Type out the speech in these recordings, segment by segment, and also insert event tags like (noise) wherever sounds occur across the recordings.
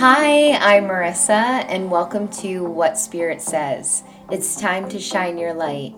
Hi, I'm Marissa, and welcome to What Spirit Says. It's time to shine your light.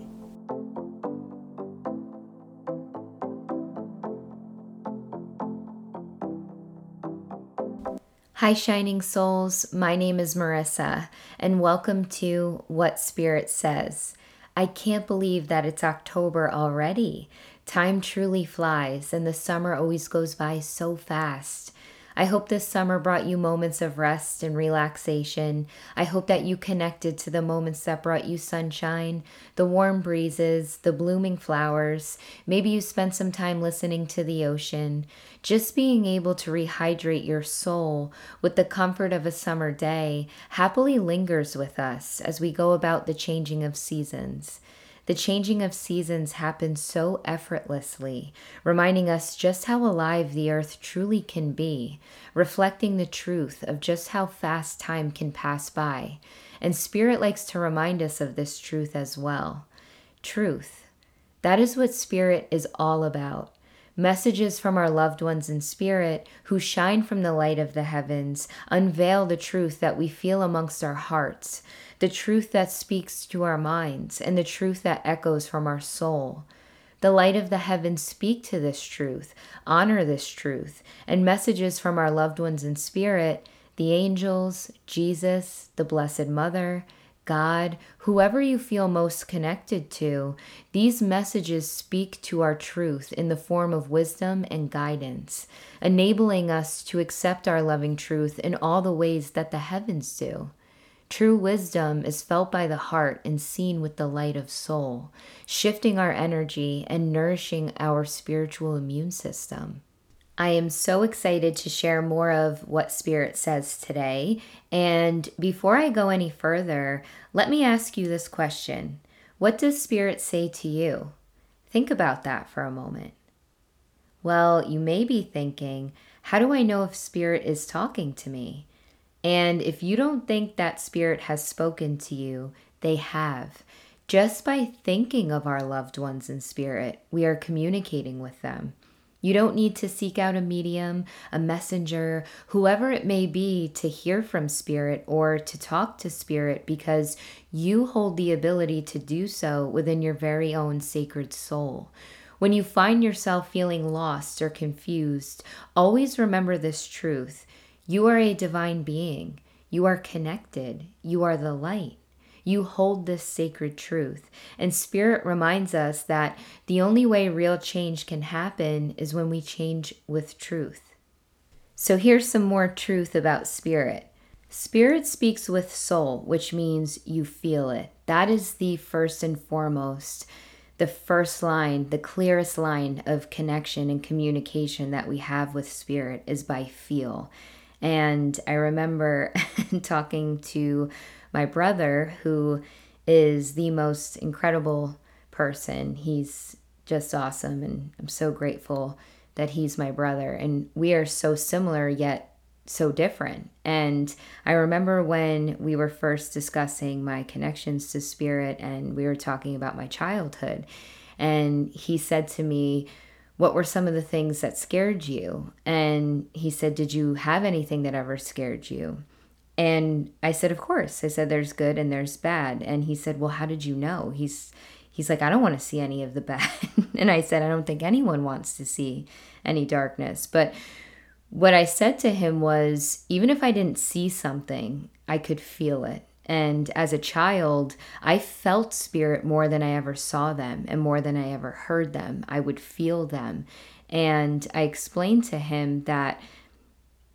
Hi, Shining Souls. My name is Marissa, and welcome to What Spirit Says. I can't believe that it's October already. Time truly flies, and the summer always goes by so fast. I hope this summer brought you moments of rest and relaxation. I hope that you connected to the moments that brought you sunshine, the warm breezes, the blooming flowers. Maybe you spent some time listening to the ocean. Just being able to rehydrate your soul with the comfort of a summer day happily lingers with us as we go about the changing of seasons. The changing of seasons happens so effortlessly, reminding us just how alive the earth truly can be, reflecting the truth of just how fast time can pass by. And Spirit likes to remind us of this truth as well. Truth. That is what Spirit is all about. Messages from our loved ones in spirit who shine from the light of the heavens unveil the truth that we feel amongst our hearts, the truth that speaks to our minds, and the truth that echoes from our soul. The light of the heavens speak to this truth, honor this truth, and messages from our loved ones in spirit, the angels, Jesus, the Blessed Mother, God, whoever you feel most connected to, these messages speak to our truth in the form of wisdom and guidance, enabling us to accept our loving truth in all the ways that the heavens do. True wisdom is felt by the heart and seen with the light of soul, shifting our energy and nourishing our spiritual immune system. I am so excited to share more of what Spirit says today. And before I go any further, let me ask you this question What does Spirit say to you? Think about that for a moment. Well, you may be thinking, How do I know if Spirit is talking to me? And if you don't think that Spirit has spoken to you, they have. Just by thinking of our loved ones in spirit, we are communicating with them. You don't need to seek out a medium, a messenger, whoever it may be, to hear from Spirit or to talk to Spirit because you hold the ability to do so within your very own sacred soul. When you find yourself feeling lost or confused, always remember this truth you are a divine being. You are connected. You are the light. You hold this sacred truth. And Spirit reminds us that the only way real change can happen is when we change with truth. So here's some more truth about Spirit. Spirit speaks with soul, which means you feel it. That is the first and foremost, the first line, the clearest line of connection and communication that we have with Spirit is by feel. And I remember (laughs) talking to my brother, who is the most incredible person. He's just awesome, and I'm so grateful that he's my brother. And we are so similar, yet so different. And I remember when we were first discussing my connections to spirit, and we were talking about my childhood. And he said to me, what were some of the things that scared you? And he said, Did you have anything that ever scared you? And I said, Of course. I said, There's good and there's bad. And he said, Well, how did you know? He's he's like, I don't want to see any of the bad. (laughs) and I said, I don't think anyone wants to see any darkness. But what I said to him was, even if I didn't see something, I could feel it. And as a child, I felt spirit more than I ever saw them and more than I ever heard them. I would feel them. And I explained to him that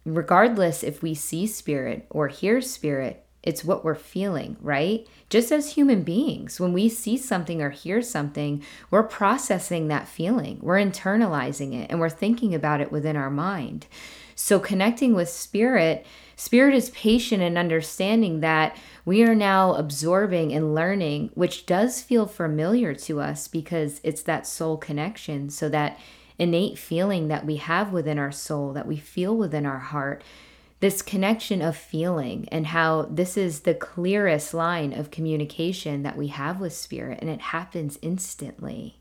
regardless if we see spirit or hear spirit, it's what we're feeling, right? Just as human beings, when we see something or hear something, we're processing that feeling, we're internalizing it, and we're thinking about it within our mind. So, connecting with spirit, spirit is patient and understanding that we are now absorbing and learning, which does feel familiar to us because it's that soul connection. So, that innate feeling that we have within our soul, that we feel within our heart, this connection of feeling, and how this is the clearest line of communication that we have with spirit, and it happens instantly.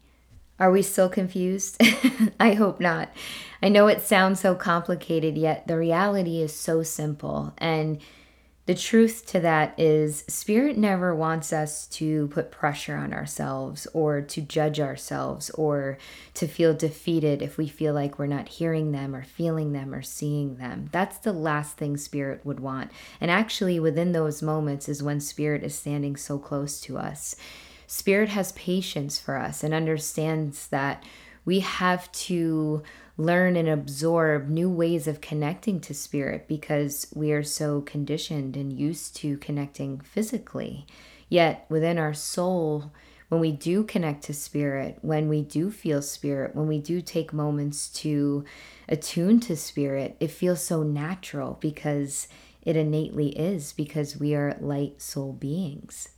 Are we still confused? (laughs) I hope not. I know it sounds so complicated, yet the reality is so simple. And the truth to that is, Spirit never wants us to put pressure on ourselves or to judge ourselves or to feel defeated if we feel like we're not hearing them or feeling them or seeing them. That's the last thing Spirit would want. And actually, within those moments is when Spirit is standing so close to us. Spirit has patience for us and understands that we have to learn and absorb new ways of connecting to spirit because we are so conditioned and used to connecting physically. Yet within our soul, when we do connect to spirit, when we do feel spirit, when we do take moments to attune to spirit, it feels so natural because it innately is, because we are light soul beings.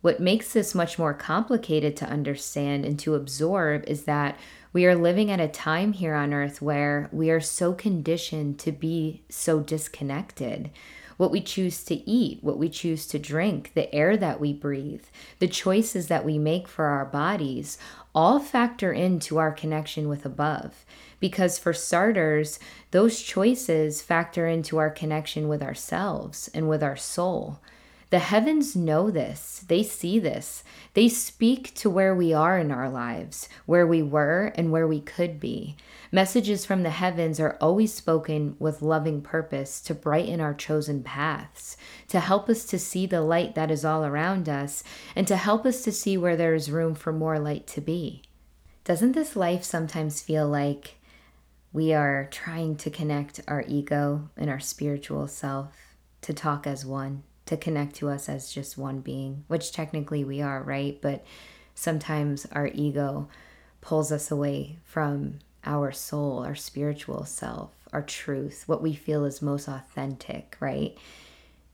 What makes this much more complicated to understand and to absorb is that we are living at a time here on earth where we are so conditioned to be so disconnected. What we choose to eat, what we choose to drink, the air that we breathe, the choices that we make for our bodies all factor into our connection with above. Because for starters, those choices factor into our connection with ourselves and with our soul. The heavens know this, they see this. They speak to where we are in our lives, where we were, and where we could be. Messages from the heavens are always spoken with loving purpose to brighten our chosen paths, to help us to see the light that is all around us, and to help us to see where there is room for more light to be. Doesn't this life sometimes feel like we are trying to connect our ego and our spiritual self to talk as one? To connect to us as just one being, which technically we are, right? But sometimes our ego pulls us away from our soul, our spiritual self, our truth, what we feel is most authentic, right?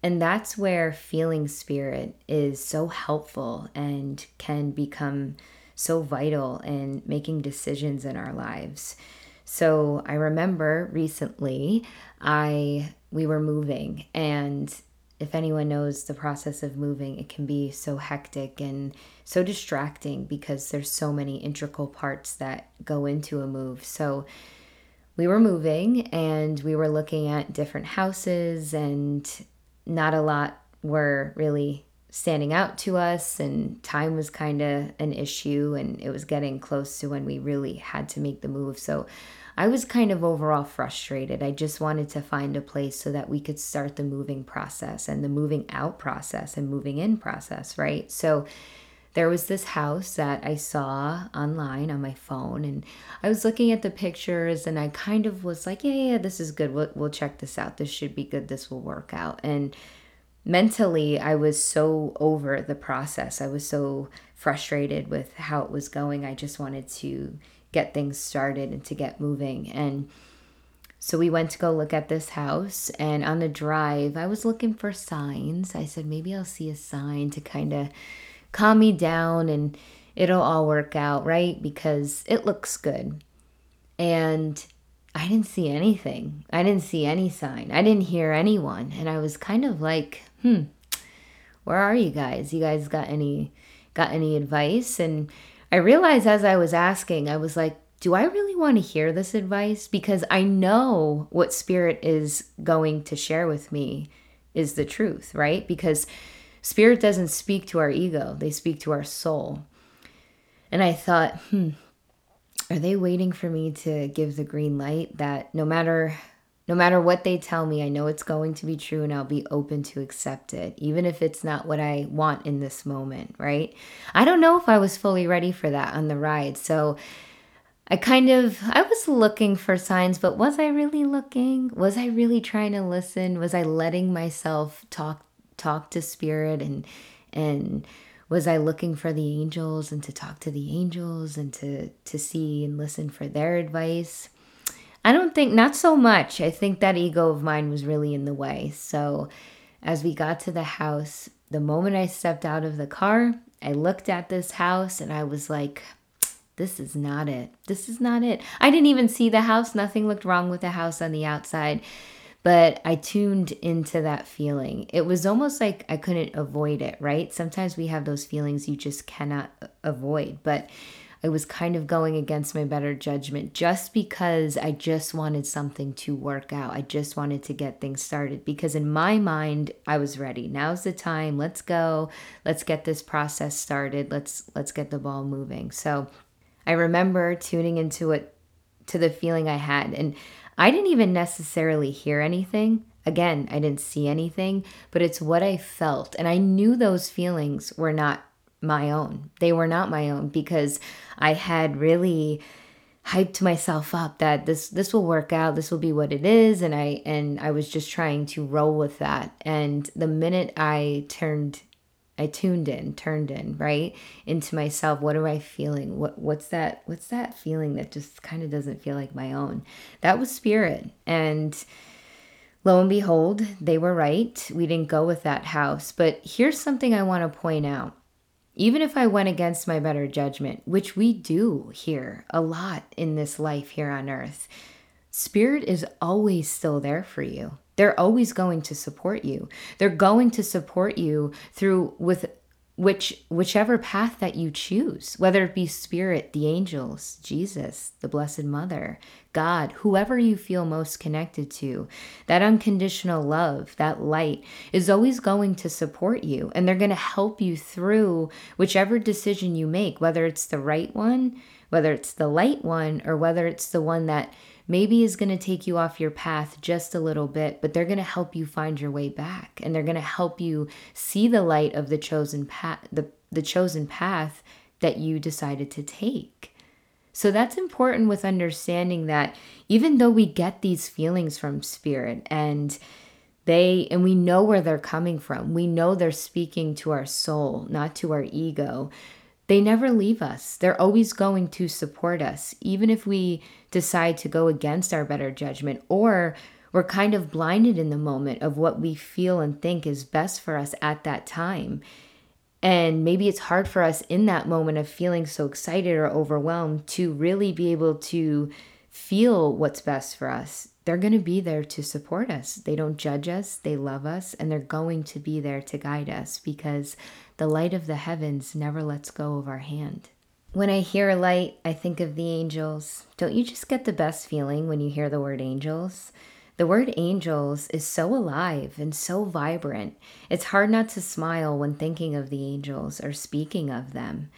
And that's where feeling spirit is so helpful and can become so vital in making decisions in our lives. So I remember recently I we were moving and if anyone knows the process of moving, it can be so hectic and so distracting because there's so many integral parts that go into a move. So we were moving and we were looking at different houses and not a lot were really standing out to us and time was kind of an issue and it was getting close to when we really had to make the move. So I was kind of overall frustrated. I just wanted to find a place so that we could start the moving process and the moving out process and moving in process, right? So there was this house that I saw online on my phone and I was looking at the pictures and I kind of was like, yeah, yeah, this is good. We'll, we'll check this out. This should be good. This will work out. And mentally, I was so over the process. I was so frustrated with how it was going. I just wanted to get things started and to get moving. And so we went to go look at this house. And on the drive, I was looking for signs. I said, maybe I'll see a sign to kind of calm me down and it'll all work out, right? Because it looks good. And I didn't see anything. I didn't see any sign. I didn't hear anyone. And I was kind of like, hmm, where are you guys? You guys got any got any advice? And I realized as I was asking, I was like, do I really want to hear this advice? Because I know what spirit is going to share with me is the truth, right? Because spirit doesn't speak to our ego, they speak to our soul. And I thought, hmm, are they waiting for me to give the green light that no matter no matter what they tell me, I know it's going to be true and I'll be open to accept it, even if it's not what I want in this moment, right? I don't know if I was fully ready for that on the ride. So I kind of I was looking for signs, but was I really looking? Was I really trying to listen? Was I letting myself talk talk to spirit and and was I looking for the angels and to talk to the angels and to to see and listen for their advice? I don't think, not so much. I think that ego of mine was really in the way. So as we got to the house, the moment I stepped out of the car, I looked at this house and I was like, this is not it. This is not it. I didn't even see the house. Nothing looked wrong with the house on the outside. But I tuned into that feeling. It was almost like I couldn't avoid it, right? Sometimes we have those feelings you just cannot avoid. But I was kind of going against my better judgment just because I just wanted something to work out. I just wanted to get things started because in my mind I was ready. Now's the time. Let's go. Let's get this process started. Let's let's get the ball moving. So I remember tuning into it to the feeling I had and I didn't even necessarily hear anything. Again, I didn't see anything, but it's what I felt. And I knew those feelings were not my own. They were not my own because I had really hyped myself up that this this will work out this will be what it is and i and i was just trying to roll with that. And the minute i turned i tuned in turned in right into myself what am i feeling? What what's that what's that feeling that just kind of doesn't feel like my own? That was spirit. And lo and behold they were right. We didn't go with that house. But here's something i want to point out even if I went against my better judgment, which we do here a lot in this life here on earth, Spirit is always still there for you. They're always going to support you. They're going to support you through with which whichever path that you choose whether it be spirit the angels jesus the blessed mother god whoever you feel most connected to that unconditional love that light is always going to support you and they're going to help you through whichever decision you make whether it's the right one whether it's the light one or whether it's the one that maybe is going to take you off your path just a little bit, but they're going to help you find your way back and they're going to help you see the light of the chosen path, the, the chosen path that you decided to take. So that's important with understanding that even though we get these feelings from spirit and they and we know where they're coming from. We know they're speaking to our soul, not to our ego. They never leave us. They're always going to support us, even if we decide to go against our better judgment or we're kind of blinded in the moment of what we feel and think is best for us at that time. And maybe it's hard for us in that moment of feeling so excited or overwhelmed to really be able to feel what's best for us. They're going to be there to support us. They don't judge us, they love us, and they're going to be there to guide us because the light of the heavens never lets go of our hand. When I hear light, I think of the angels. Don't you just get the best feeling when you hear the word angels? The word angels is so alive and so vibrant. It's hard not to smile when thinking of the angels or speaking of them.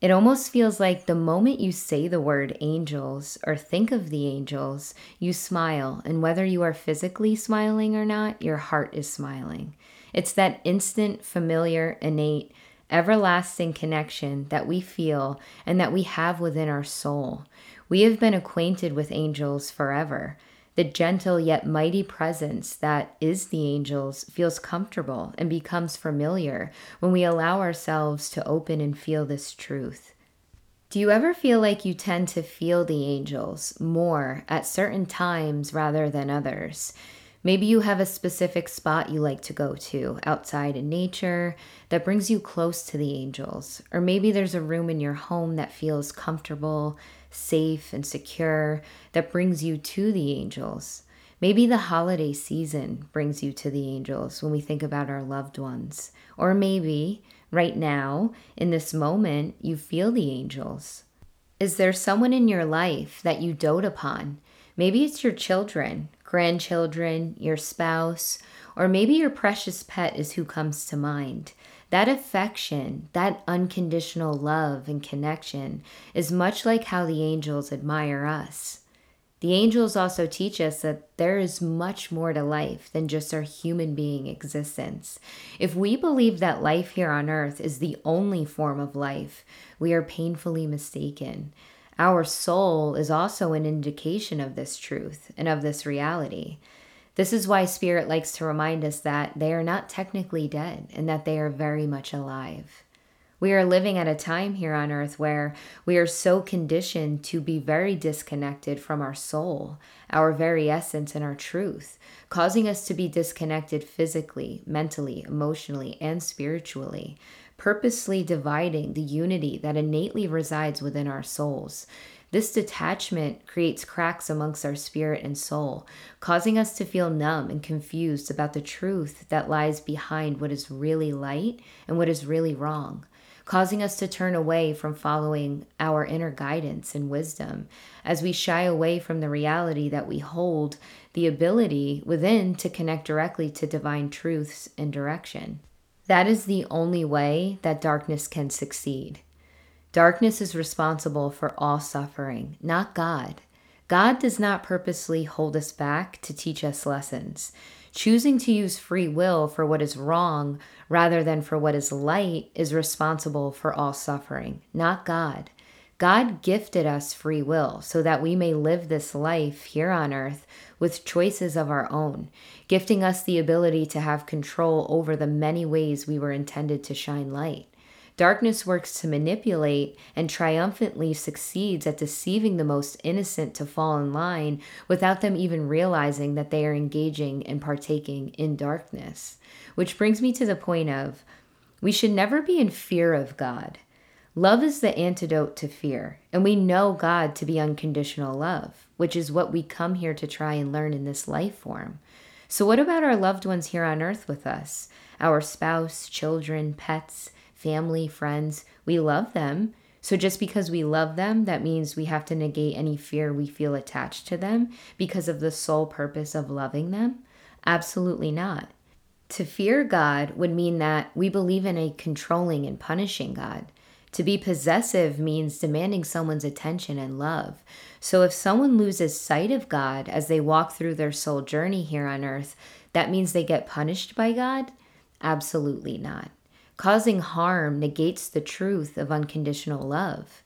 It almost feels like the moment you say the word angels or think of the angels, you smile, and whether you are physically smiling or not, your heart is smiling. It's that instant, familiar, innate, everlasting connection that we feel and that we have within our soul. We have been acquainted with angels forever. The gentle yet mighty presence that is the angels feels comfortable and becomes familiar when we allow ourselves to open and feel this truth. Do you ever feel like you tend to feel the angels more at certain times rather than others? Maybe you have a specific spot you like to go to outside in nature that brings you close to the angels. Or maybe there's a room in your home that feels comfortable, safe, and secure that brings you to the angels. Maybe the holiday season brings you to the angels when we think about our loved ones. Or maybe right now, in this moment, you feel the angels. Is there someone in your life that you dote upon? Maybe it's your children, grandchildren, your spouse, or maybe your precious pet is who comes to mind. That affection, that unconditional love and connection is much like how the angels admire us. The angels also teach us that there is much more to life than just our human being existence. If we believe that life here on earth is the only form of life, we are painfully mistaken. Our soul is also an indication of this truth and of this reality. This is why Spirit likes to remind us that they are not technically dead and that they are very much alive. We are living at a time here on earth where we are so conditioned to be very disconnected from our soul, our very essence, and our truth, causing us to be disconnected physically, mentally, emotionally, and spiritually purposely dividing the unity that innately resides within our souls. This detachment creates cracks amongst our spirit and soul, causing us to feel numb and confused about the truth that lies behind what is really light and what is really wrong, causing us to turn away from following our inner guidance and wisdom as we shy away from the reality that we hold the ability within to connect directly to divine truths and direction. That is the only way that darkness can succeed. Darkness is responsible for all suffering, not God. God does not purposely hold us back to teach us lessons. Choosing to use free will for what is wrong rather than for what is light is responsible for all suffering, not God. God gifted us free will so that we may live this life here on earth with choices of our own, gifting us the ability to have control over the many ways we were intended to shine light. Darkness works to manipulate and triumphantly succeeds at deceiving the most innocent to fall in line without them even realizing that they are engaging and partaking in darkness. Which brings me to the point of we should never be in fear of God. Love is the antidote to fear, and we know God to be unconditional love, which is what we come here to try and learn in this life form. So, what about our loved ones here on earth with us? Our spouse, children, pets? Family, friends. We love them. So just because we love them, that means we have to negate any fear we feel attached to them because of the sole purpose of loving them? Absolutely not. To fear God would mean that we believe in a controlling and punishing God. To be possessive means demanding someone's attention and love. So if someone loses sight of God as they walk through their soul journey here on earth, that means they get punished by God? Absolutely not. Causing harm negates the truth of unconditional love.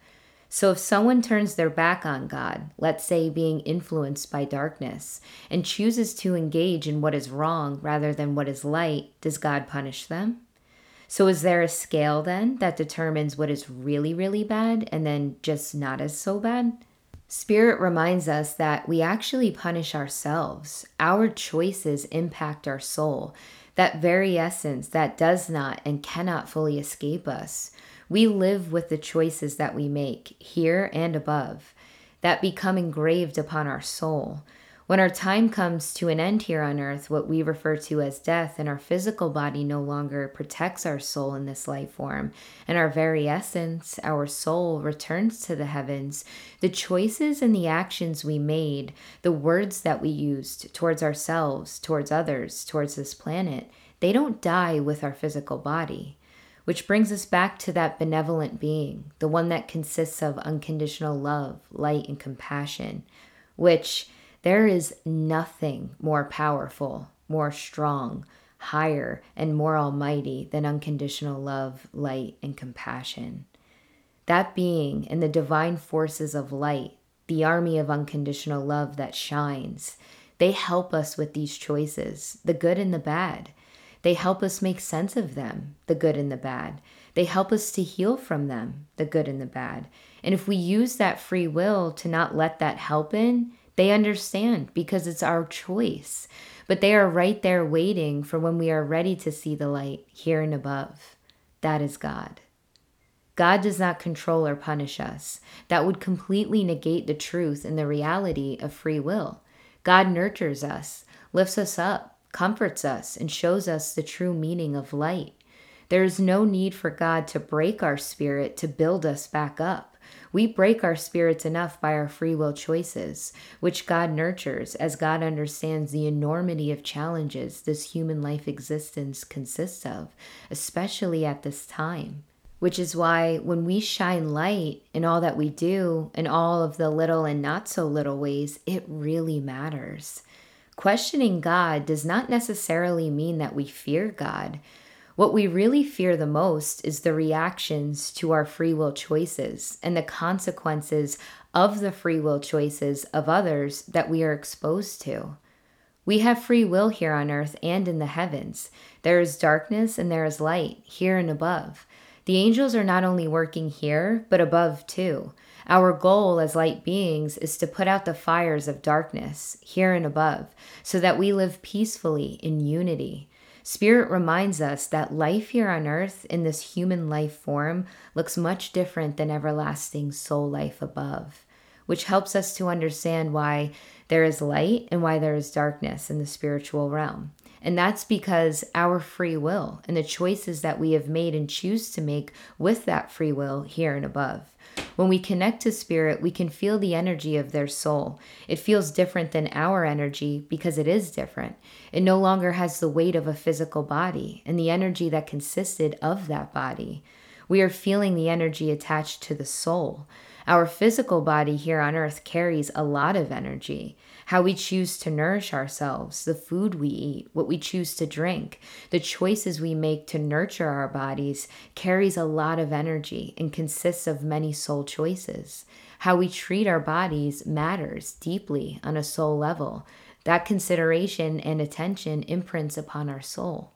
So if someone turns their back on God, let's say being influenced by darkness, and chooses to engage in what is wrong rather than what is light, does God punish them? So is there a scale then that determines what is really, really bad and then just not as so bad? Spirit reminds us that we actually punish ourselves. Our choices impact our soul, that very essence that does not and cannot fully escape us. We live with the choices that we make, here and above, that become engraved upon our soul. When our time comes to an end here on earth, what we refer to as death, and our physical body no longer protects our soul in this life form, and our very essence, our soul, returns to the heavens, the choices and the actions we made, the words that we used towards ourselves, towards others, towards this planet, they don't die with our physical body. Which brings us back to that benevolent being, the one that consists of unconditional love, light, and compassion, which there is nothing more powerful, more strong, higher, and more almighty than unconditional love, light, and compassion. That being and the divine forces of light, the army of unconditional love that shines, they help us with these choices, the good and the bad. They help us make sense of them, the good and the bad. They help us to heal from them, the good and the bad. And if we use that free will to not let that help in, they understand because it's our choice, but they are right there waiting for when we are ready to see the light here and above. That is God. God does not control or punish us. That would completely negate the truth and the reality of free will. God nurtures us, lifts us up, comforts us, and shows us the true meaning of light. There is no need for God to break our spirit to build us back up. We break our spirits enough by our free will choices, which God nurtures as God understands the enormity of challenges this human life existence consists of, especially at this time. Which is why when we shine light in all that we do, in all of the little and not so little ways, it really matters. Questioning God does not necessarily mean that we fear God. What we really fear the most is the reactions to our free will choices and the consequences of the free will choices of others that we are exposed to. We have free will here on earth and in the heavens. There is darkness and there is light here and above. The angels are not only working here, but above too. Our goal as light beings is to put out the fires of darkness here and above so that we live peacefully in unity. Spirit reminds us that life here on earth in this human life form looks much different than everlasting soul life above, which helps us to understand why there is light and why there is darkness in the spiritual realm. And that's because our free will and the choices that we have made and choose to make with that free will here and above. When we connect to spirit, we can feel the energy of their soul. It feels different than our energy because it is different. It no longer has the weight of a physical body and the energy that consisted of that body. We are feeling the energy attached to the soul. Our physical body here on earth carries a lot of energy. How we choose to nourish ourselves, the food we eat, what we choose to drink, the choices we make to nurture our bodies carries a lot of energy and consists of many soul choices. How we treat our bodies matters deeply on a soul level. That consideration and attention imprints upon our soul.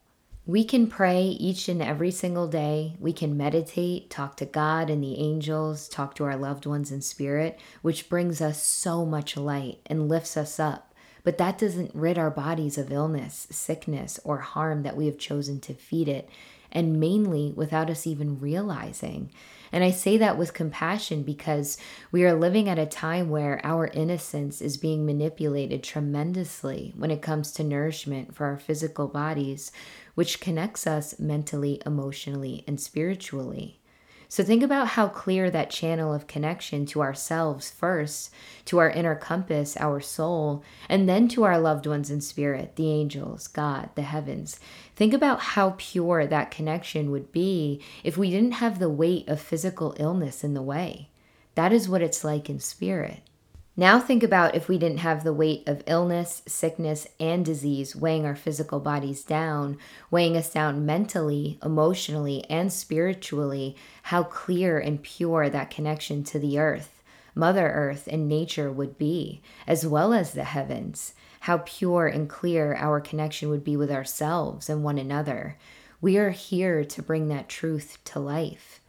We can pray each and every single day. We can meditate, talk to God and the angels, talk to our loved ones in spirit, which brings us so much light and lifts us up. But that doesn't rid our bodies of illness, sickness, or harm that we have chosen to feed it, and mainly without us even realizing. And I say that with compassion because we are living at a time where our innocence is being manipulated tremendously when it comes to nourishment for our physical bodies, which connects us mentally, emotionally, and spiritually. So think about how clear that channel of connection to ourselves first, to our inner compass, our soul, and then to our loved ones in spirit, the angels, God, the heavens. Think about how pure that connection would be if we didn't have the weight of physical illness in the way. That is what it's like in spirit. Now think about if we didn't have the weight of illness, sickness, and disease weighing our physical bodies down, weighing us down mentally, emotionally, and spiritually, how clear and pure that connection to the earth, Mother Earth, and nature would be, as well as the heavens. How pure and clear our connection would be with ourselves and one another. We are here to bring that truth to life.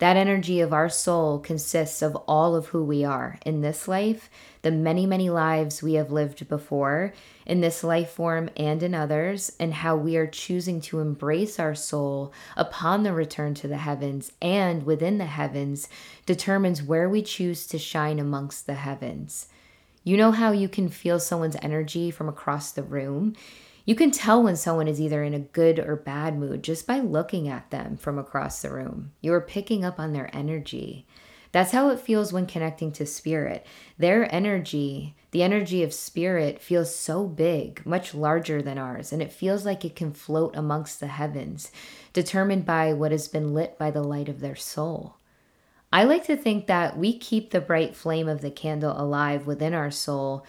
That energy of our soul consists of all of who we are in this life, the many, many lives we have lived before, in this life form and in others, and how we are choosing to embrace our soul upon the return to the heavens and within the heavens determines where we choose to shine amongst the heavens. You know how you can feel someone's energy from across the room? You can tell when someone is either in a good or bad mood just by looking at them from across the room. You are picking up on their energy. That's how it feels when connecting to spirit. Their energy, the energy of spirit, feels so big, much larger than ours, and it feels like it can float amongst the heavens, determined by what has been lit by the light of their soul. I like to think that we keep the bright flame of the candle alive within our soul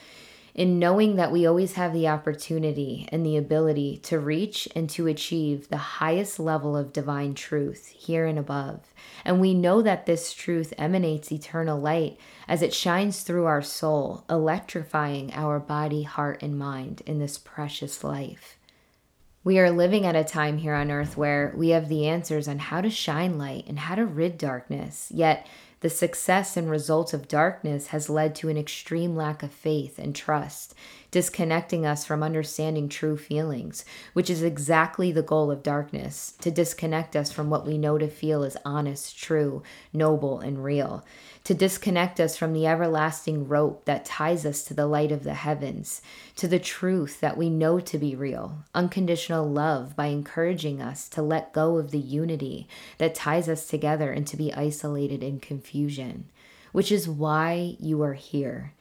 in knowing that we always have the opportunity and the ability to reach and to achieve the highest level of divine truth here and above. And we know that this truth emanates eternal light as it shines through our soul, electrifying our body, heart, and mind in this precious life. We are living at a time here on earth where we have the answers on how to shine light and how to rid darkness, yet the success and results of darkness has led to an extreme lack of faith and trust, disconnecting us from understanding true feelings, which is exactly the goal of darkness to disconnect us from what we know to feel is honest, true, noble, and real to disconnect us from the everlasting rope that ties us to the light of the heavens, to the truth that we know to be real, unconditional love by encouraging us to let go of the unity that ties us together and to be isolated in confusion, which is why you are here.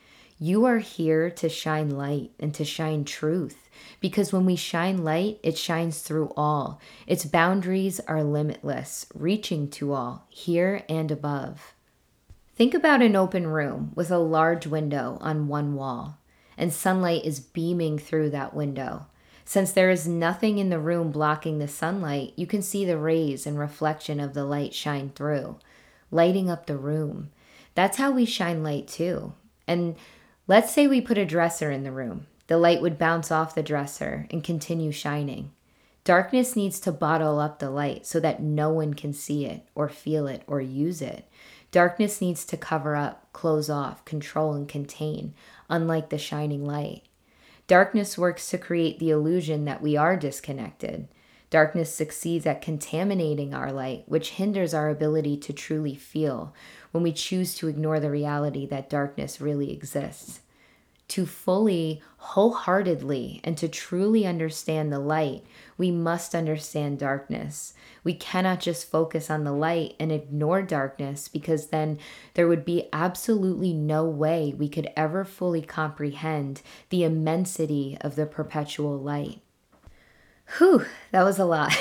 You are here to shine light and to shine truth. Because when we shine light, it shines through all. Its boundaries are limitless, reaching to all, here and above. Think about an open room with a large window on one wall, and sunlight is beaming through that window. Since there is nothing in the room blocking the sunlight, you can see the rays and reflection of the light shine through, lighting up the room. That's how we shine light too. And let's say we put a dresser in the room. The light would bounce off the dresser and continue shining. Darkness needs to bottle up the light so that no one can see it or feel it or use it. Darkness needs to cover up, close off, control, and contain, unlike the shining light. Darkness works to create the illusion that we are disconnected. Darkness succeeds at contaminating our light, which hinders our ability to truly feel when we choose to ignore the reality that darkness really exists. to fully, wholeheartedly, and to truly understand the light, we must understand darkness. We cannot just focus on the light and ignore darkness because then there would be absolutely no way we could ever fully comprehend the immensity of the perpetual light. Whew, that was a lot.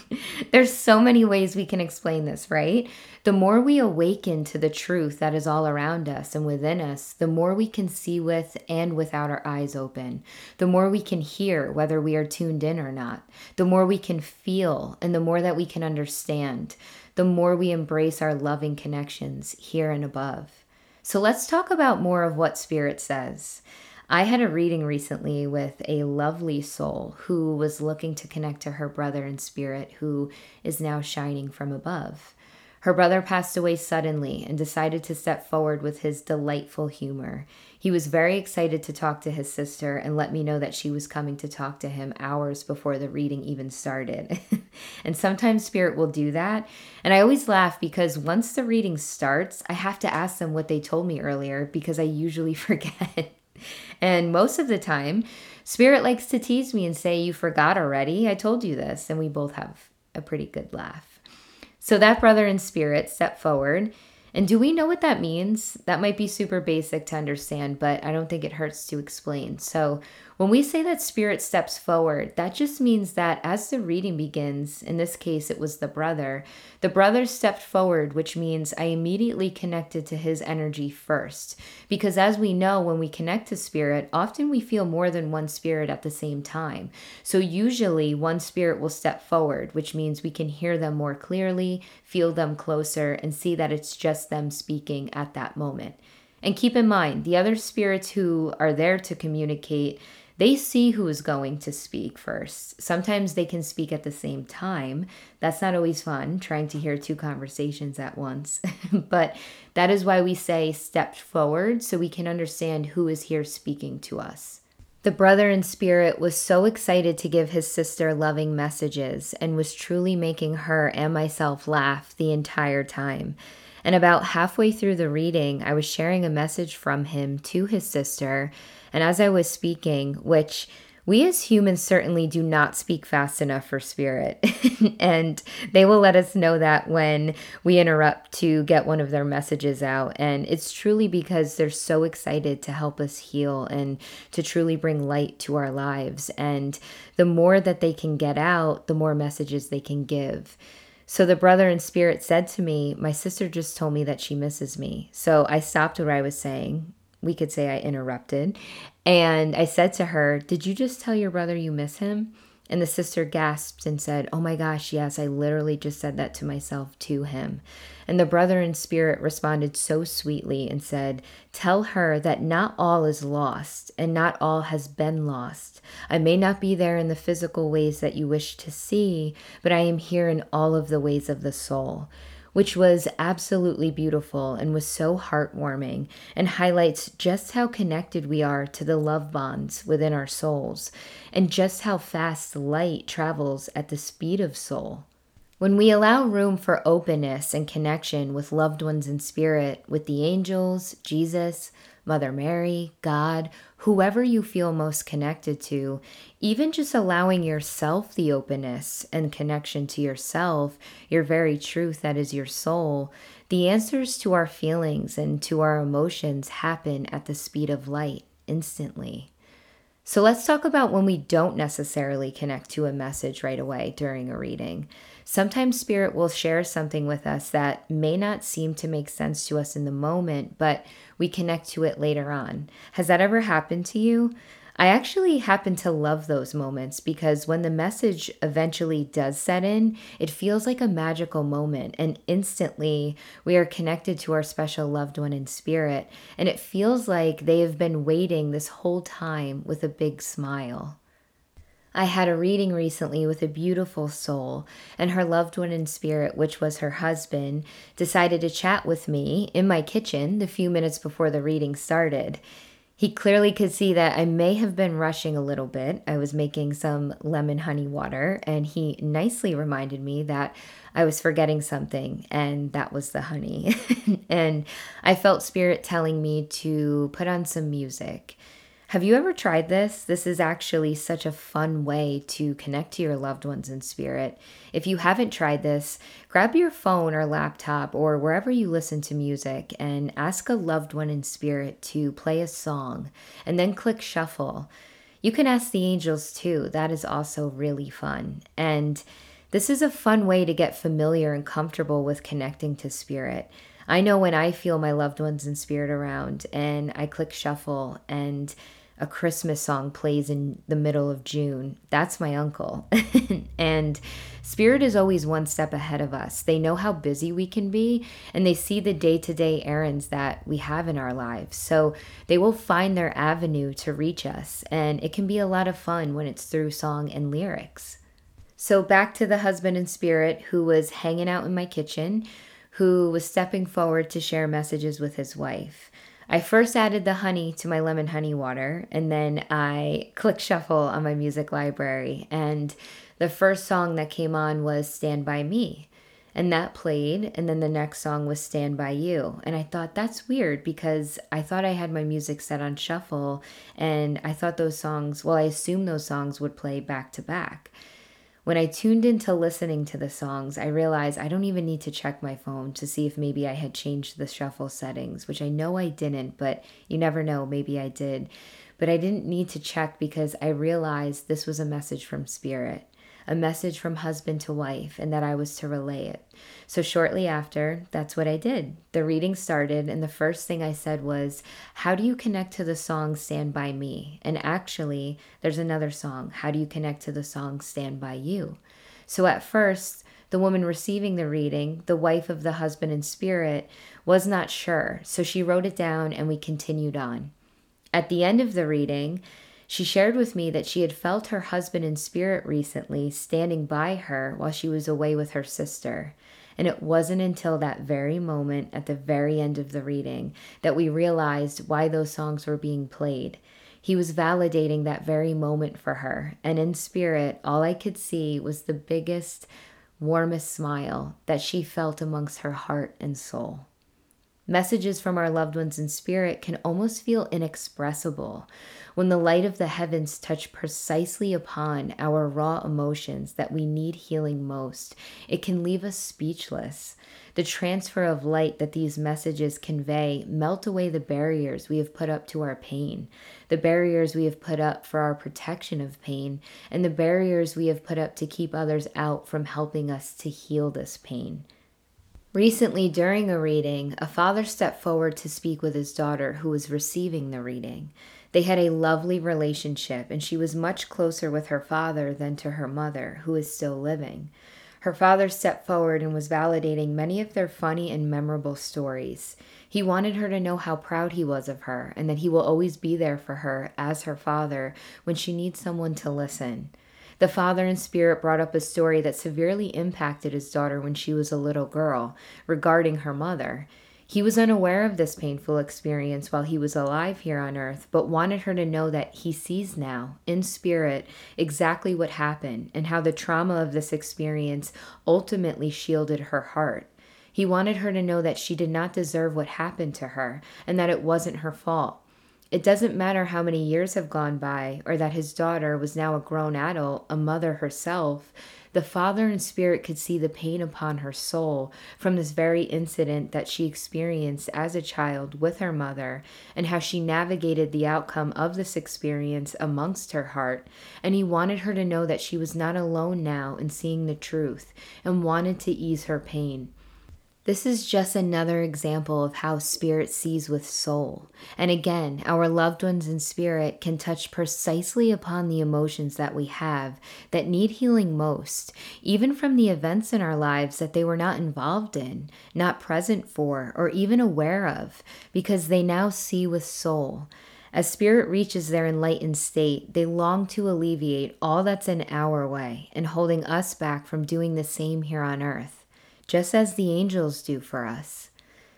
(laughs) There's so many ways we can explain this, right? The more we awaken to the truth that is all around us and within us, the more we can see with and without our eyes open. The more we can hear, whether we are tuned in or not. The more we can feel, and the more that we can understand. The more we embrace our loving connections here and above. So let's talk about more of what Spirit says. I had a reading recently with a lovely soul who was looking to connect to her brother in spirit who is now shining from above. Her brother passed away suddenly and decided to step forward with his delightful humor. He was very excited to talk to his sister and let me know that she was coming to talk to him hours before the reading even started. (laughs) and sometimes spirit will do that. And I always laugh because once the reading starts, I have to ask them what they told me earlier because I usually (laughs) forget. And most of the time, Spirit likes to tease me and say, You forgot already. I told you this. And we both have a pretty good laugh. So that brother in spirit stepped forward. And do we know what that means? That might be super basic to understand, but I don't think it hurts to explain. So, when we say that spirit steps forward, that just means that as the reading begins, in this case it was the brother, the brother stepped forward, which means I immediately connected to his energy first. Because as we know, when we connect to spirit, often we feel more than one spirit at the same time. So usually one spirit will step forward, which means we can hear them more clearly, feel them closer, and see that it's just them speaking at that moment. And keep in mind, the other spirits who are there to communicate they see who is going to speak first. Sometimes they can speak at the same time. That's not always fun, trying to hear two conversations at once. (laughs) but that is why we say step forward so we can understand who is here speaking to us. The brother in spirit was so excited to give his sister loving messages and was truly making her and myself laugh the entire time. And about halfway through the reading, I was sharing a message from him to his sister and as I was speaking, which we as humans certainly do not speak fast enough for spirit. (laughs) and they will let us know that when we interrupt to get one of their messages out. And it's truly because they're so excited to help us heal and to truly bring light to our lives. And the more that they can get out, the more messages they can give. So the brother in spirit said to me, My sister just told me that she misses me. So I stopped what I was saying we could say I interrupted. And I said to her, Did you just tell your brother you miss him? And the sister gasped and said, Oh my gosh, yes, I literally just said that to myself to him. And the brother in spirit responded so sweetly and said, Tell her that not all is lost and not all has been lost. I may not be there in the physical ways that you wish to see, but I am here in all of the ways of the soul which was absolutely beautiful and was so heartwarming and highlights just how connected we are to the love bonds within our souls and just how fast light travels at the speed of soul. When we allow room for openness and connection with loved ones in spirit, with the angels, Jesus, Mother Mary, God, whoever you feel most connected to, even just allowing yourself the openness and connection to yourself, your very truth that is your soul, the answers to our feelings and to our emotions happen at the speed of light instantly. So let's talk about when we don't necessarily connect to a message right away during a reading. Sometimes Spirit will share something with us that may not seem to make sense to us in the moment, but we connect to it later on. Has that ever happened to you? I actually happen to love those moments because when the message eventually does set in, it feels like a magical moment, and instantly we are connected to our special loved one in spirit, and it feels like they have been waiting this whole time with a big smile. I had a reading recently with a beautiful soul, and her loved one in spirit, which was her husband, decided to chat with me in my kitchen the few minutes before the reading started. He clearly could see that I may have been rushing a little bit. I was making some lemon honey water, and he nicely reminded me that I was forgetting something, and that was the honey. (laughs) and I felt spirit telling me to put on some music. Have you ever tried this? This is actually such a fun way to connect to your loved ones in spirit. If you haven't tried this, grab your phone or laptop or wherever you listen to music and ask a loved one in spirit to play a song and then click shuffle. You can ask the angels too. That is also really fun. And this is a fun way to get familiar and comfortable with connecting to spirit. I know when I feel my loved ones in spirit around and I click shuffle and a Christmas song plays in the middle of June. That's my uncle. (laughs) and Spirit is always one step ahead of us. They know how busy we can be and they see the day to day errands that we have in our lives. So they will find their avenue to reach us. And it can be a lot of fun when it's through song and lyrics. So back to the husband in spirit who was hanging out in my kitchen, who was stepping forward to share messages with his wife. I first added the honey to my lemon honey water, and then I click shuffle on my music library. And the first song that came on was Stand By Me. And that played, and then the next song was Stand By You. And I thought that's weird because I thought I had my music set on shuffle, and I thought those songs, well, I assumed those songs would play back to back. When I tuned into listening to the songs, I realized I don't even need to check my phone to see if maybe I had changed the shuffle settings, which I know I didn't, but you never know, maybe I did. But I didn't need to check because I realized this was a message from Spirit a message from husband to wife, and that I was to relay it. So, shortly after, that's what I did. The reading started, and the first thing I said was, How do you connect to the song Stand By Me? And actually, there's another song, How do you connect to the song Stand By You? So, at first, the woman receiving the reading, the wife of the husband in spirit, was not sure, so she wrote it down and we continued on. At the end of the reading, she shared with me that she had felt her husband in spirit recently standing by her while she was away with her sister. And it wasn't until that very moment at the very end of the reading that we realized why those songs were being played. He was validating that very moment for her. And in spirit, all I could see was the biggest, warmest smile that she felt amongst her heart and soul. Messages from our loved ones in spirit can almost feel inexpressible when the light of the heavens touch precisely upon our raw emotions that we need healing most. It can leave us speechless. The transfer of light that these messages convey melt away the barriers we have put up to our pain, the barriers we have put up for our protection of pain, and the barriers we have put up to keep others out from helping us to heal this pain. Recently, during a reading, a father stepped forward to speak with his daughter who was receiving the reading. They had a lovely relationship, and she was much closer with her father than to her mother, who is still living. Her father stepped forward and was validating many of their funny and memorable stories. He wanted her to know how proud he was of her and that he will always be there for her as her father when she needs someone to listen. The father in spirit brought up a story that severely impacted his daughter when she was a little girl regarding her mother. He was unaware of this painful experience while he was alive here on earth, but wanted her to know that he sees now, in spirit, exactly what happened and how the trauma of this experience ultimately shielded her heart. He wanted her to know that she did not deserve what happened to her and that it wasn't her fault. It doesn't matter how many years have gone by or that his daughter was now a grown adult, a mother herself. The Father in Spirit could see the pain upon her soul from this very incident that she experienced as a child with her mother, and how she navigated the outcome of this experience amongst her heart. And he wanted her to know that she was not alone now in seeing the truth and wanted to ease her pain. This is just another example of how spirit sees with soul. And again, our loved ones in spirit can touch precisely upon the emotions that we have that need healing most, even from the events in our lives that they were not involved in, not present for, or even aware of, because they now see with soul. As spirit reaches their enlightened state, they long to alleviate all that's in our way and holding us back from doing the same here on earth just as the angels do for us.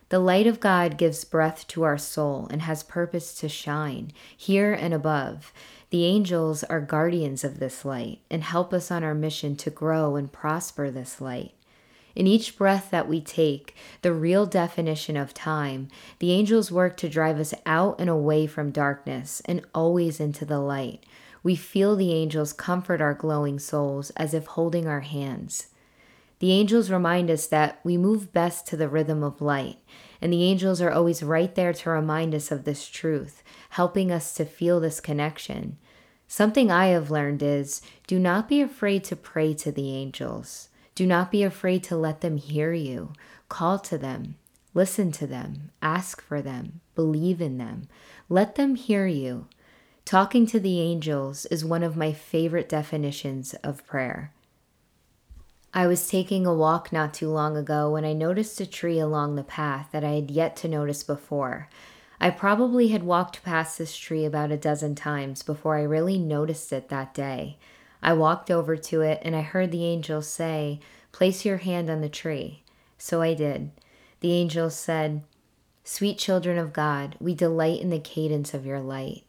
The light of God gives breath to our soul and has purpose to shine here and above. The angels are guardians of this light and help us on our mission to grow and prosper this light. In each breath that we take, the real definition of time, the angels work to drive us out and away from darkness and always into the light. We feel the angels comfort our glowing souls as if holding our hands. The angels remind us that we move best to the rhythm of light, and the angels are always right there to remind us of this truth, helping us to feel this connection. Something I have learned is do not be afraid to pray to the angels. Do not be afraid to let them hear you. Call to them, listen to them, ask for them, believe in them. Let them hear you. Talking to the angels is one of my favorite definitions of prayer. I was taking a walk not too long ago when I noticed a tree along the path that I had yet to notice before. I probably had walked past this tree about a dozen times before I really noticed it that day. I walked over to it and I heard the angel say, Place your hand on the tree. So I did. The angel said, Sweet children of God, we delight in the cadence of your light.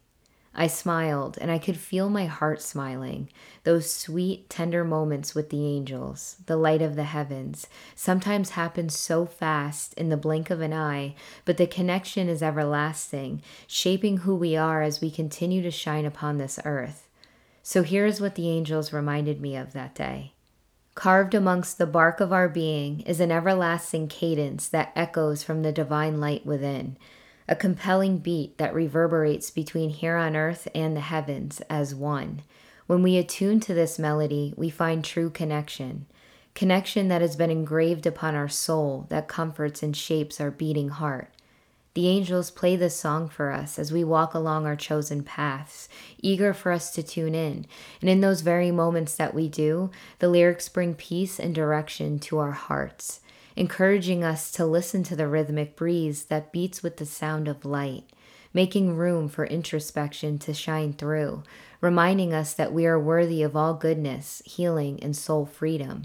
I smiled, and I could feel my heart smiling. Those sweet, tender moments with the angels, the light of the heavens, sometimes happen so fast in the blink of an eye, but the connection is everlasting, shaping who we are as we continue to shine upon this earth. So here is what the angels reminded me of that day. Carved amongst the bark of our being is an everlasting cadence that echoes from the divine light within a compelling beat that reverberates between here on earth and the heavens as one. When we attune to this melody, we find true connection, connection that has been engraved upon our soul that comforts and shapes our beating heart. The angels play this song for us as we walk along our chosen paths, eager for us to tune in. And in those very moments that we do, the lyrics bring peace and direction to our hearts encouraging us to listen to the rhythmic breeze that beats with the sound of light, making room for introspection to shine through, reminding us that we are worthy of all goodness, healing, and soul freedom.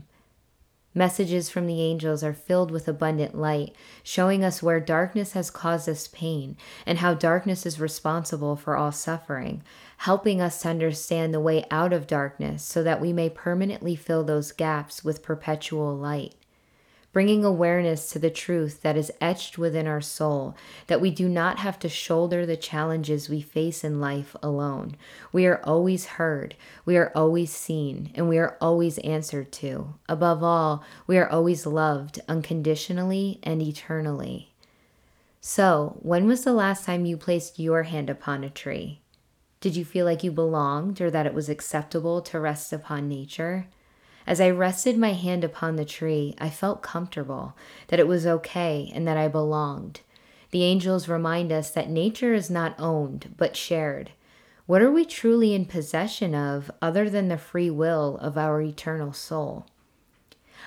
Messages from the angels are filled with abundant light, showing us where darkness has caused us pain and how darkness is responsible for all suffering, helping us to understand the way out of darkness so that we may permanently fill those gaps with perpetual light bringing awareness to the truth that is etched within our soul, that we do not have to shoulder the challenges we face in life alone. We are always heard, we are always seen, and we are always answered to. Above all, we are always loved unconditionally and eternally. So, when was the last time you placed your hand upon a tree? Did you feel like you belonged or that it was acceptable to rest upon nature? As I rested my hand upon the tree, I felt comfortable, that it was okay, and that I belonged. The angels remind us that nature is not owned, but shared. What are we truly in possession of other than the free will of our eternal soul?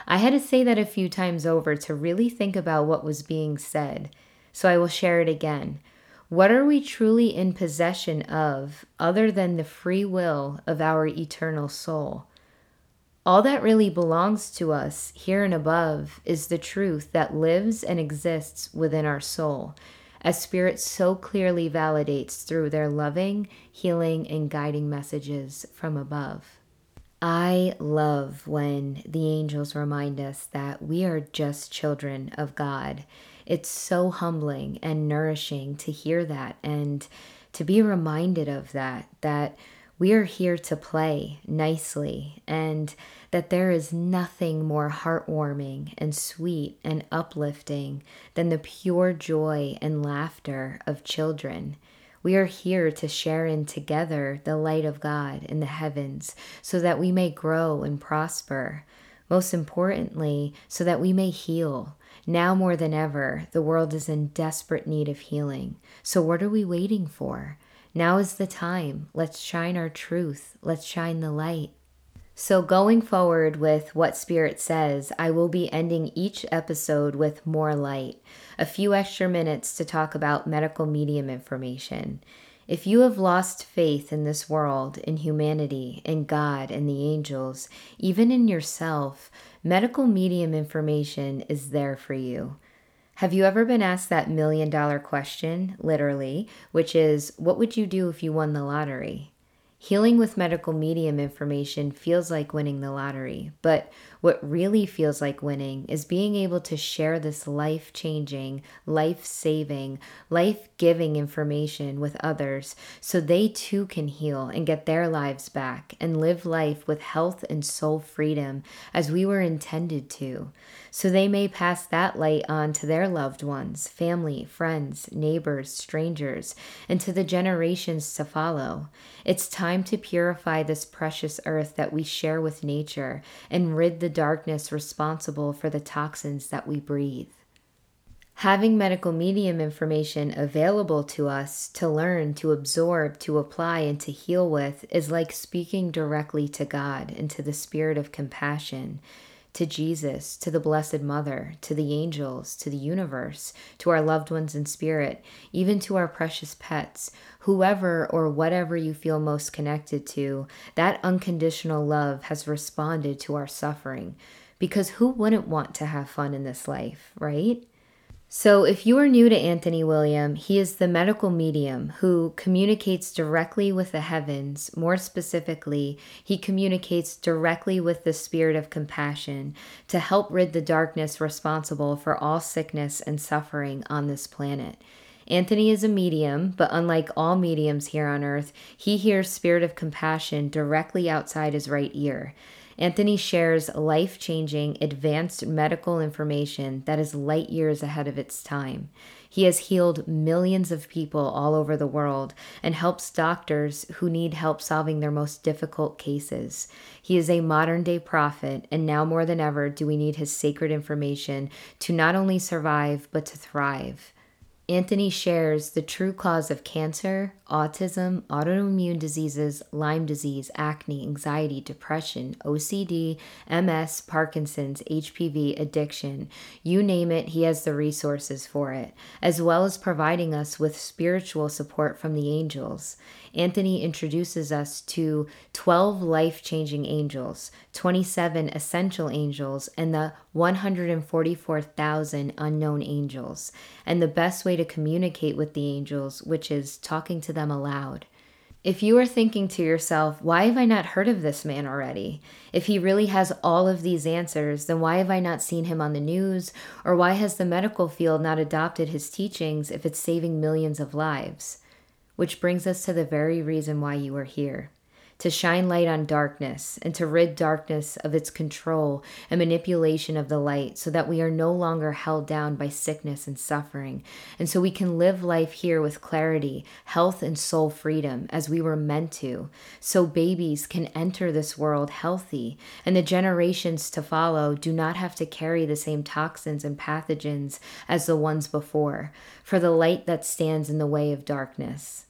I had to say that a few times over to really think about what was being said, so I will share it again. What are we truly in possession of other than the free will of our eternal soul? All that really belongs to us here and above is the truth that lives and exists within our soul, as Spirit so clearly validates through their loving, healing, and guiding messages from above. I love when the angels remind us that we are just children of God. It's so humbling and nourishing to hear that and to be reminded of that, that we are here to play nicely, and that there is nothing more heartwarming and sweet and uplifting than the pure joy and laughter of children. We are here to share in together the light of God in the heavens so that we may grow and prosper. Most importantly, so that we may heal. Now more than ever, the world is in desperate need of healing. So, what are we waiting for? Now is the time. Let's shine our truth. Let's shine the light. So, going forward with what Spirit says, I will be ending each episode with more light, a few extra minutes to talk about medical medium information. If you have lost faith in this world, in humanity, in God, and the angels, even in yourself, medical medium information is there for you. Have you ever been asked that million dollar question, literally, which is, What would you do if you won the lottery? Healing with medical medium information feels like winning the lottery, but what really feels like winning is being able to share this life changing, life saving, life giving information with others so they too can heal and get their lives back and live life with health and soul freedom as we were intended to. So they may pass that light on to their loved ones, family, friends, neighbors, strangers, and to the generations to follow. It's time to purify this precious earth that we share with nature and rid the darkness responsible for the toxins that we breathe. Having medical medium information available to us to learn, to absorb, to apply, and to heal with is like speaking directly to God and to the spirit of compassion to Jesus, to the Blessed Mother, to the angels, to the universe, to our loved ones in spirit, even to our precious pets, whoever or whatever you feel most connected to, that unconditional love has responded to our suffering. Because who wouldn't want to have fun in this life, right? So, if you are new to Anthony William, he is the medical medium who communicates directly with the heavens. More specifically, he communicates directly with the spirit of compassion to help rid the darkness responsible for all sickness and suffering on this planet. Anthony is a medium, but unlike all mediums here on earth, he hears spirit of compassion directly outside his right ear. Anthony shares life changing, advanced medical information that is light years ahead of its time. He has healed millions of people all over the world and helps doctors who need help solving their most difficult cases. He is a modern day prophet, and now more than ever do we need his sacred information to not only survive, but to thrive. Anthony shares the true cause of cancer, autism, autoimmune diseases, Lyme disease, acne, anxiety, depression, OCD, MS, Parkinson's, HPV, addiction. You name it, he has the resources for it, as well as providing us with spiritual support from the angels. Anthony introduces us to 12 life changing angels, 27 essential angels, and the 144,000 unknown angels, and the best way to communicate with the angels, which is talking to them aloud. If you are thinking to yourself, why have I not heard of this man already? If he really has all of these answers, then why have I not seen him on the news? Or why has the medical field not adopted his teachings if it's saving millions of lives? Which brings us to the very reason why you are here to shine light on darkness and to rid darkness of its control and manipulation of the light so that we are no longer held down by sickness and suffering. And so we can live life here with clarity, health, and soul freedom as we were meant to. So babies can enter this world healthy and the generations to follow do not have to carry the same toxins and pathogens as the ones before for the light that stands in the way of darkness.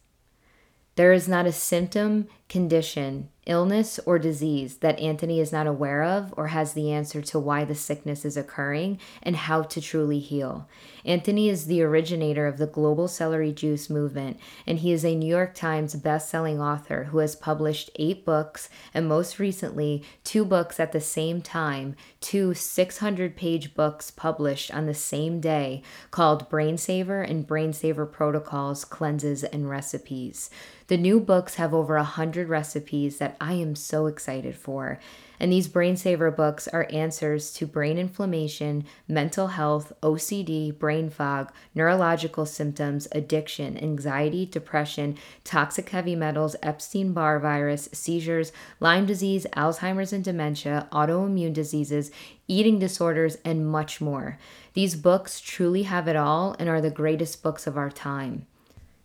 There is not a symptom, condition, illness, or disease that Anthony is not aware of or has the answer to why the sickness is occurring and how to truly heal. Anthony is the originator of the global celery juice movement, and he is a New York Times best-selling author who has published eight books and most recently two books at the same time, two 600-page books published on the same day called Brain Saver and Brain Saver Protocols, Cleanses, and Recipes. The new books have over a hundred recipes that I am so excited for. And these Brain Saver books are answers to brain inflammation, mental health, OCD, brain fog, neurological symptoms, addiction, anxiety, depression, toxic heavy metals, Epstein Barr virus, seizures, Lyme disease, Alzheimer's and dementia, autoimmune diseases, eating disorders, and much more. These books truly have it all and are the greatest books of our time.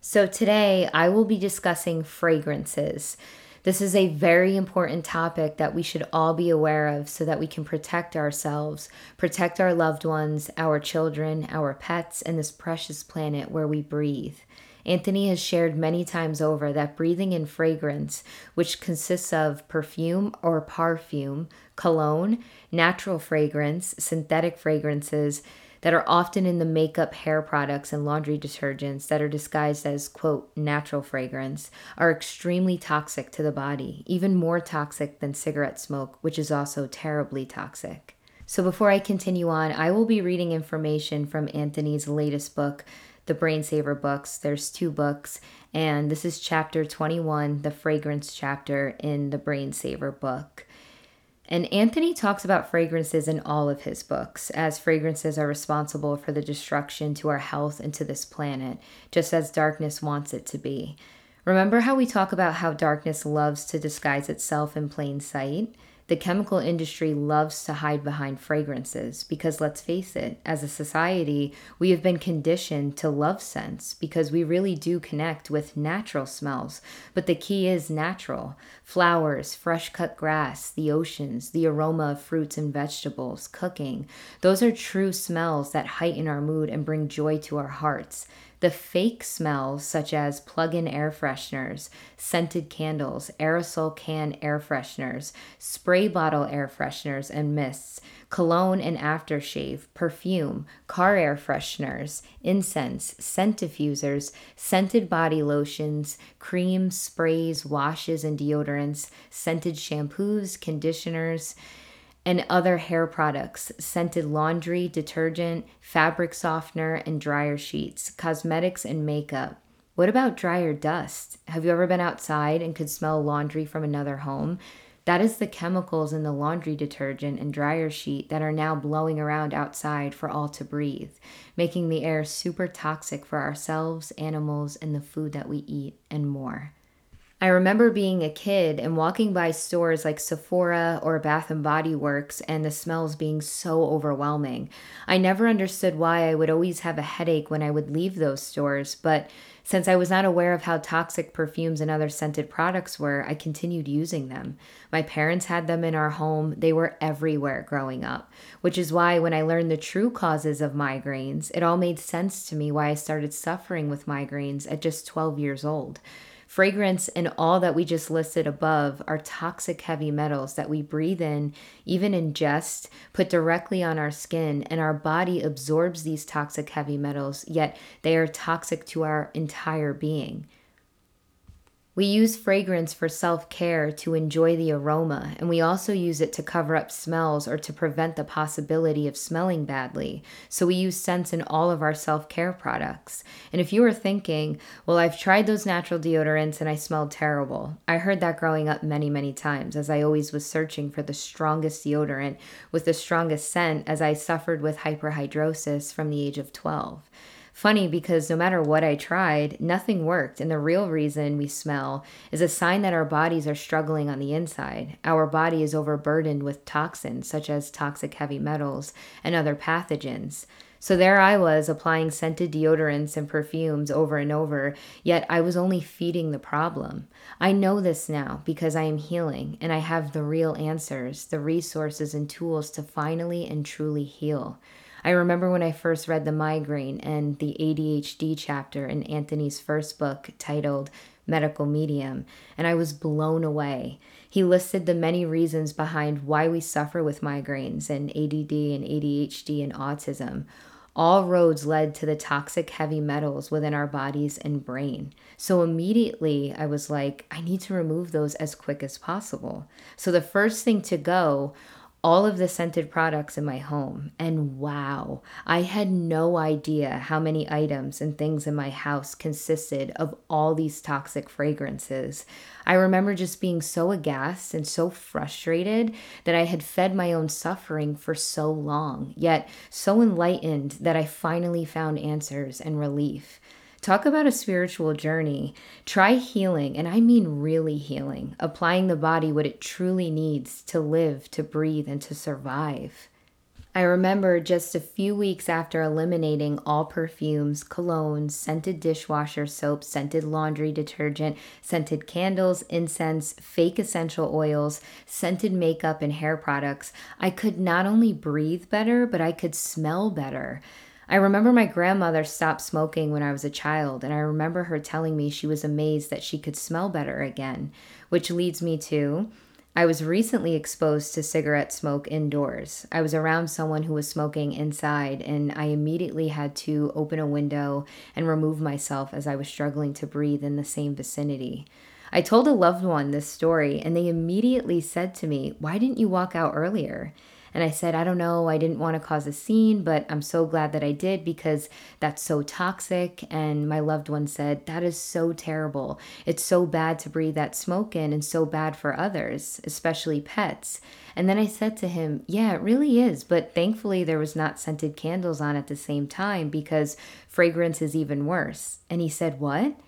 So, today I will be discussing fragrances. This is a very important topic that we should all be aware of so that we can protect ourselves, protect our loved ones, our children, our pets, and this precious planet where we breathe. Anthony has shared many times over that breathing in fragrance, which consists of perfume or parfum, cologne, natural fragrance, synthetic fragrances, that are often in the makeup, hair products, and laundry detergents that are disguised as, quote, natural fragrance, are extremely toxic to the body, even more toxic than cigarette smoke, which is also terribly toxic. So, before I continue on, I will be reading information from Anthony's latest book, the Brain Saver books. There's two books, And this is chapter 21, the fragrance chapter in the Brain Saver book. And Anthony talks about fragrances in all of his books, as fragrances are responsible for the destruction to our health and to this planet, just as darkness wants it to be. Remember how we talk about how darkness loves to disguise itself in plain sight? The chemical industry loves to hide behind fragrances because, let's face it, as a society, we have been conditioned to love scents because we really do connect with natural smells. But the key is natural flowers, fresh cut grass, the oceans, the aroma of fruits and vegetables, cooking. Those are true smells that heighten our mood and bring joy to our hearts. The fake smells, such as plug in air fresheners, scented candles, aerosol can air fresheners, spray bottle air fresheners and mists, cologne and aftershave, perfume, car air fresheners, incense, scent diffusers, scented body lotions, creams, sprays, washes, and deodorants, scented shampoos, conditioners and other hair products, scented laundry, detergent, fabric softener, and dryer sheets, cosmetics, and makeup. What about dryer dust? Have you ever been outside and could smell laundry from another home? That is the chemicals in the laundry detergent and dryer sheet that are now blowing around outside for all to breathe, making the air super toxic for ourselves, animals, and the food that we eat, and more. I remember being a kid and walking by stores like Sephora or Bath and Body Works and the smells being so overwhelming. I never understood why I would always have a headache when I would leave those stores, but since I was not aware of how toxic perfumes and other scented products were, I continued using them. My parents had them in our home, they were everywhere growing up, which is why when I learned the true causes of migraines, it all made sense to me why I started suffering with migraines at just 12 years old. Fragrance and all that we just listed above are toxic heavy metals that we breathe in, even ingest, put directly on our skin, and our body absorbs these toxic heavy metals, yet they are toxic to our entire being. We use fragrance for self care to enjoy the aroma, and we also use it to cover up smells or to prevent the possibility of smelling badly. So we use scents in all of our self care products. And if you are thinking, well, I've tried those natural deodorants and I smelled terrible, I heard that growing up many, many times as I always was searching for the strongest deodorant with the strongest scent as I suffered with hyperhidrosis from the age of 12 funny because no matter what I tried, nothing worked. And the real reason we smell is a sign that our bodies are struggling on the inside. Our body is overburdened with toxins such as toxic heavy metals and other pathogens. So there I was applying scented deodorants and perfumes over and over, yet I was only feeding the problem. I know this now because I am healing and I have the real answers, the resources and tools to finally and truly heal. I remember when I first read the migraine and the ADHD chapter in Anthony's first book titled Medical Medium, and I was blown away. He listed the many reasons behind why we suffer with migraines and ADD and ADHD and autism. All roads led to the toxic heavy metals within our bodies and brain. So immediately I was like, I need to remove those as quick as possible. So the first thing to go all of the scented products in my home. And wow, I had no idea how many items and things in my house consisted of all these toxic fragrances. I remember just being so aghast and so frustrated that I had fed my own suffering for so long, yet so enlightened that I finally found answers and relief. Talk about a spiritual journey. Try healing, and I mean really healing, applying the body what it truly needs to live, to breathe, and to survive. I remember just a few weeks after eliminating all perfumes, colognes, scented dishwasher soap, scented laundry detergent, scented candles, incense, fake essential oils, scented makeup, and hair products, I could not only breathe better, but I could smell better. I remember my grandmother stopped smoking when I was a child, and I remember her telling me she was amazed that she could smell better again, which leads me to I was recently exposed to cigarette smoke indoors. I was around someone who was smoking inside, and I immediately had to open a window and remove myself as I was struggling to breathe in the same vicinity. I told a loved one this story, and they immediately said to me, Why didn't you walk out earlier? And I said, I don't know, I didn't want to cause a scene, but I'm so glad that I did because that's so toxic. And my loved one said, That is so terrible. It's so bad to breathe that smoke in and so bad for others, especially pets. And then I said to him, Yeah, it really is. But thankfully, there was not scented candles on at the same time because fragrance is even worse. And he said, What?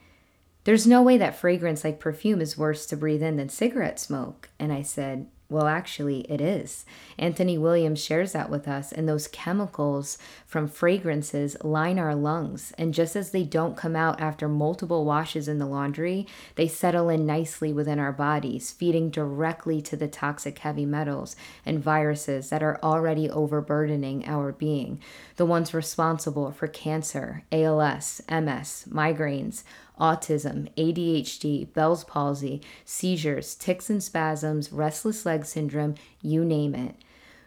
There's no way that fragrance like perfume is worse to breathe in than cigarette smoke. And I said, well, actually, it is. Anthony Williams shares that with us, and those chemicals from fragrances line our lungs. And just as they don't come out after multiple washes in the laundry, they settle in nicely within our bodies, feeding directly to the toxic heavy metals and viruses that are already overburdening our being, the ones responsible for cancer, ALS, MS, migraines autism, ADHD, Bell's palsy, seizures, tics and spasms, restless leg syndrome, you name it.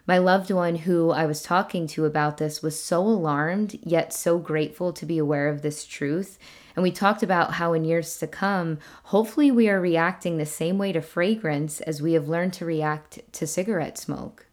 My loved one who I was talking to about this was so alarmed, yet so grateful to be aware of this truth. And we talked about how in years to come, hopefully, we are reacting the same way to fragrance as we have learned to react to cigarette smoke.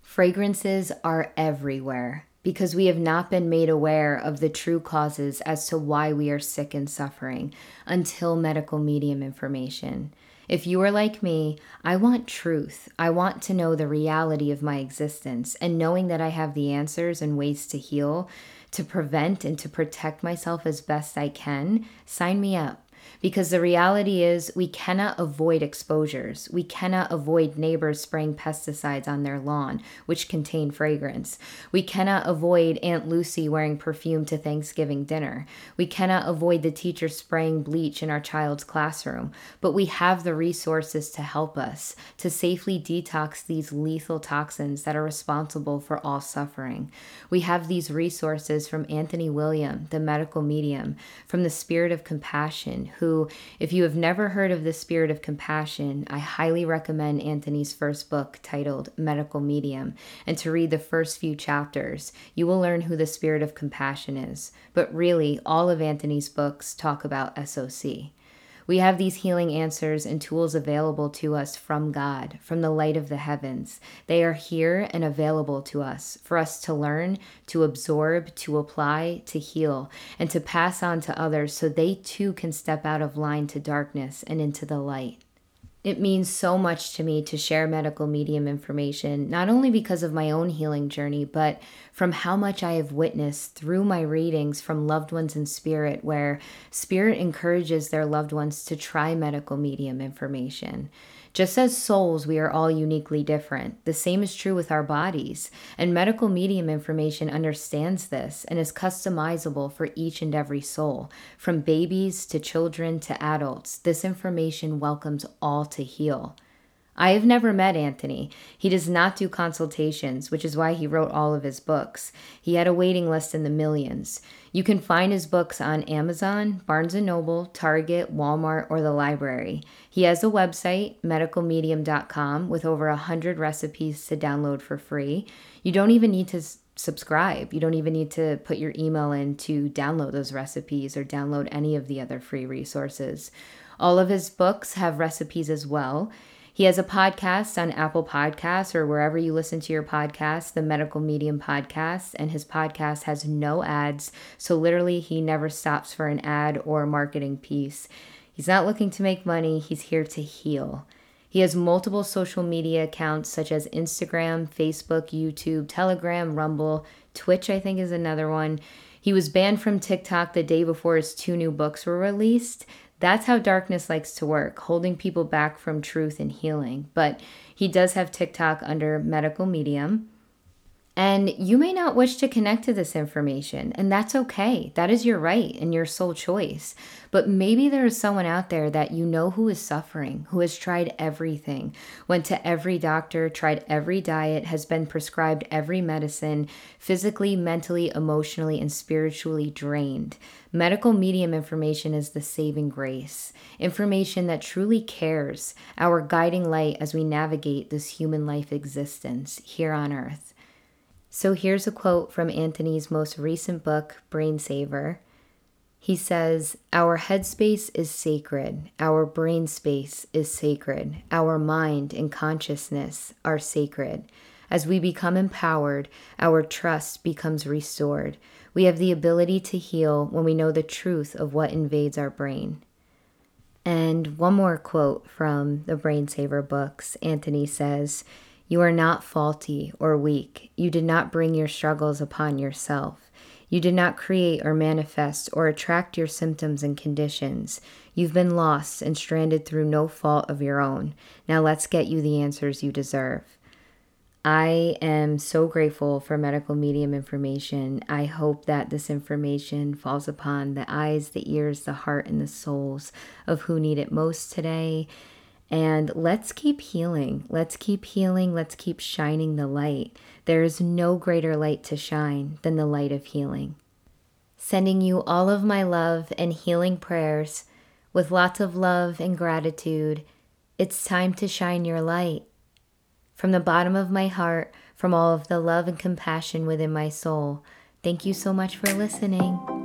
Fragrances are everywhere because we have not been made aware of the true causes as to why we are sick and suffering until medical medium information. If you are like me, I want truth. I want to know the reality of my existence, and knowing that I have the answers and ways to heal, to prevent, and to protect myself as best I can, sign me up because the reality is we cannot avoid exposures. We cannot avoid neighbors spraying pesticides on their lawn, which contain fragrance. We cannot avoid Aunt Lucy wearing perfume to Thanksgiving dinner. We cannot avoid the teacher spraying bleach in our child's classroom, but we have the resources to help us to safely detox these lethal toxins that are responsible for all suffering. We have these resources from Anthony William, the medical medium, from the spirit of compassion who, if you have never heard of the spirit of compassion, I highly recommend Anthony's first book titled Medical Medium and to read the first few chapters. You will learn who the spirit of compassion is. But really, all of Anthony's books talk about SOC. We have these healing answers and tools available to us from God, from the light of the heavens. They are here and available to us for us to learn, to absorb, to apply, to heal, and to pass on to others so they too can step out of line to darkness and into the light. It means so much to me to share medical medium information, not only because of my own healing journey, but from how much I have witnessed through my readings from loved ones in spirit, where spirit encourages their loved ones to try medical medium information. Just as souls, we are all uniquely different. The same is true with our bodies. And medical medium information understands this and is customizable for each and every soul. From babies to children to adults, this information welcomes all to heal. I have never met Anthony. He does not do consultations, which is why he wrote all of his books. He had a waiting list in the millions. You can find his books on Amazon, Barnes & Noble, Target, Walmart, or the library. He has a website, medicalmedium.com, with over 100 recipes to download for free. You don't even need to subscribe. You don't even need to put your email in to download those recipes or download any of the other free resources. All of his books have recipes as well. He has a podcast on Apple Podcasts or wherever you listen to your podcast, the Medical Medium Podcast, and his podcast has no ads. So literally, he never stops for an ad or a marketing piece. He's not looking to make money, he's here to heal. He has multiple social media accounts such as Instagram, Facebook, YouTube, Telegram, Rumble, Twitch, I think is another one. He was banned from TikTok the day before his two new books were released. That's how darkness likes to work, holding people back from truth and healing. But he does have TikTok under medical medium. And you may not wish to connect to this information, and that's okay. That is your right and your sole choice. But maybe there is someone out there that you know who is suffering, who has tried everything, went to every doctor, tried every diet, has been prescribed every medicine, physically, mentally, emotionally, and spiritually drained. Medical medium information is the saving grace, information that truly cares, our guiding light as we navigate this human life existence here on earth. So here's a quote from Anthony's most recent book, Brain Saver. He says, Our headspace is sacred. Our brain space is sacred. Our mind and consciousness are sacred. As we become empowered, our trust becomes restored. We have the ability to heal when we know the truth of what invades our brain. And one more quote from the Brain Saver books Anthony says, You are not faulty or weak. You did not bring your struggles upon yourself. You did not create or manifest or attract your symptoms and conditions. You've been lost and stranded through no fault of your own. Now let's get you the answers you deserve. I am so grateful for medical medium information. I hope that this information falls upon the eyes, the ears, the heart, and the souls of who need it most today. And let's keep healing. Let's keep healing. Let's keep shining the light. There is no greater light to shine than the light of healing. Sending you all of my love and healing prayers with lots of love and gratitude. It's time to shine your light. From the bottom of my heart, from all of the love and compassion within my soul, thank you so much for listening.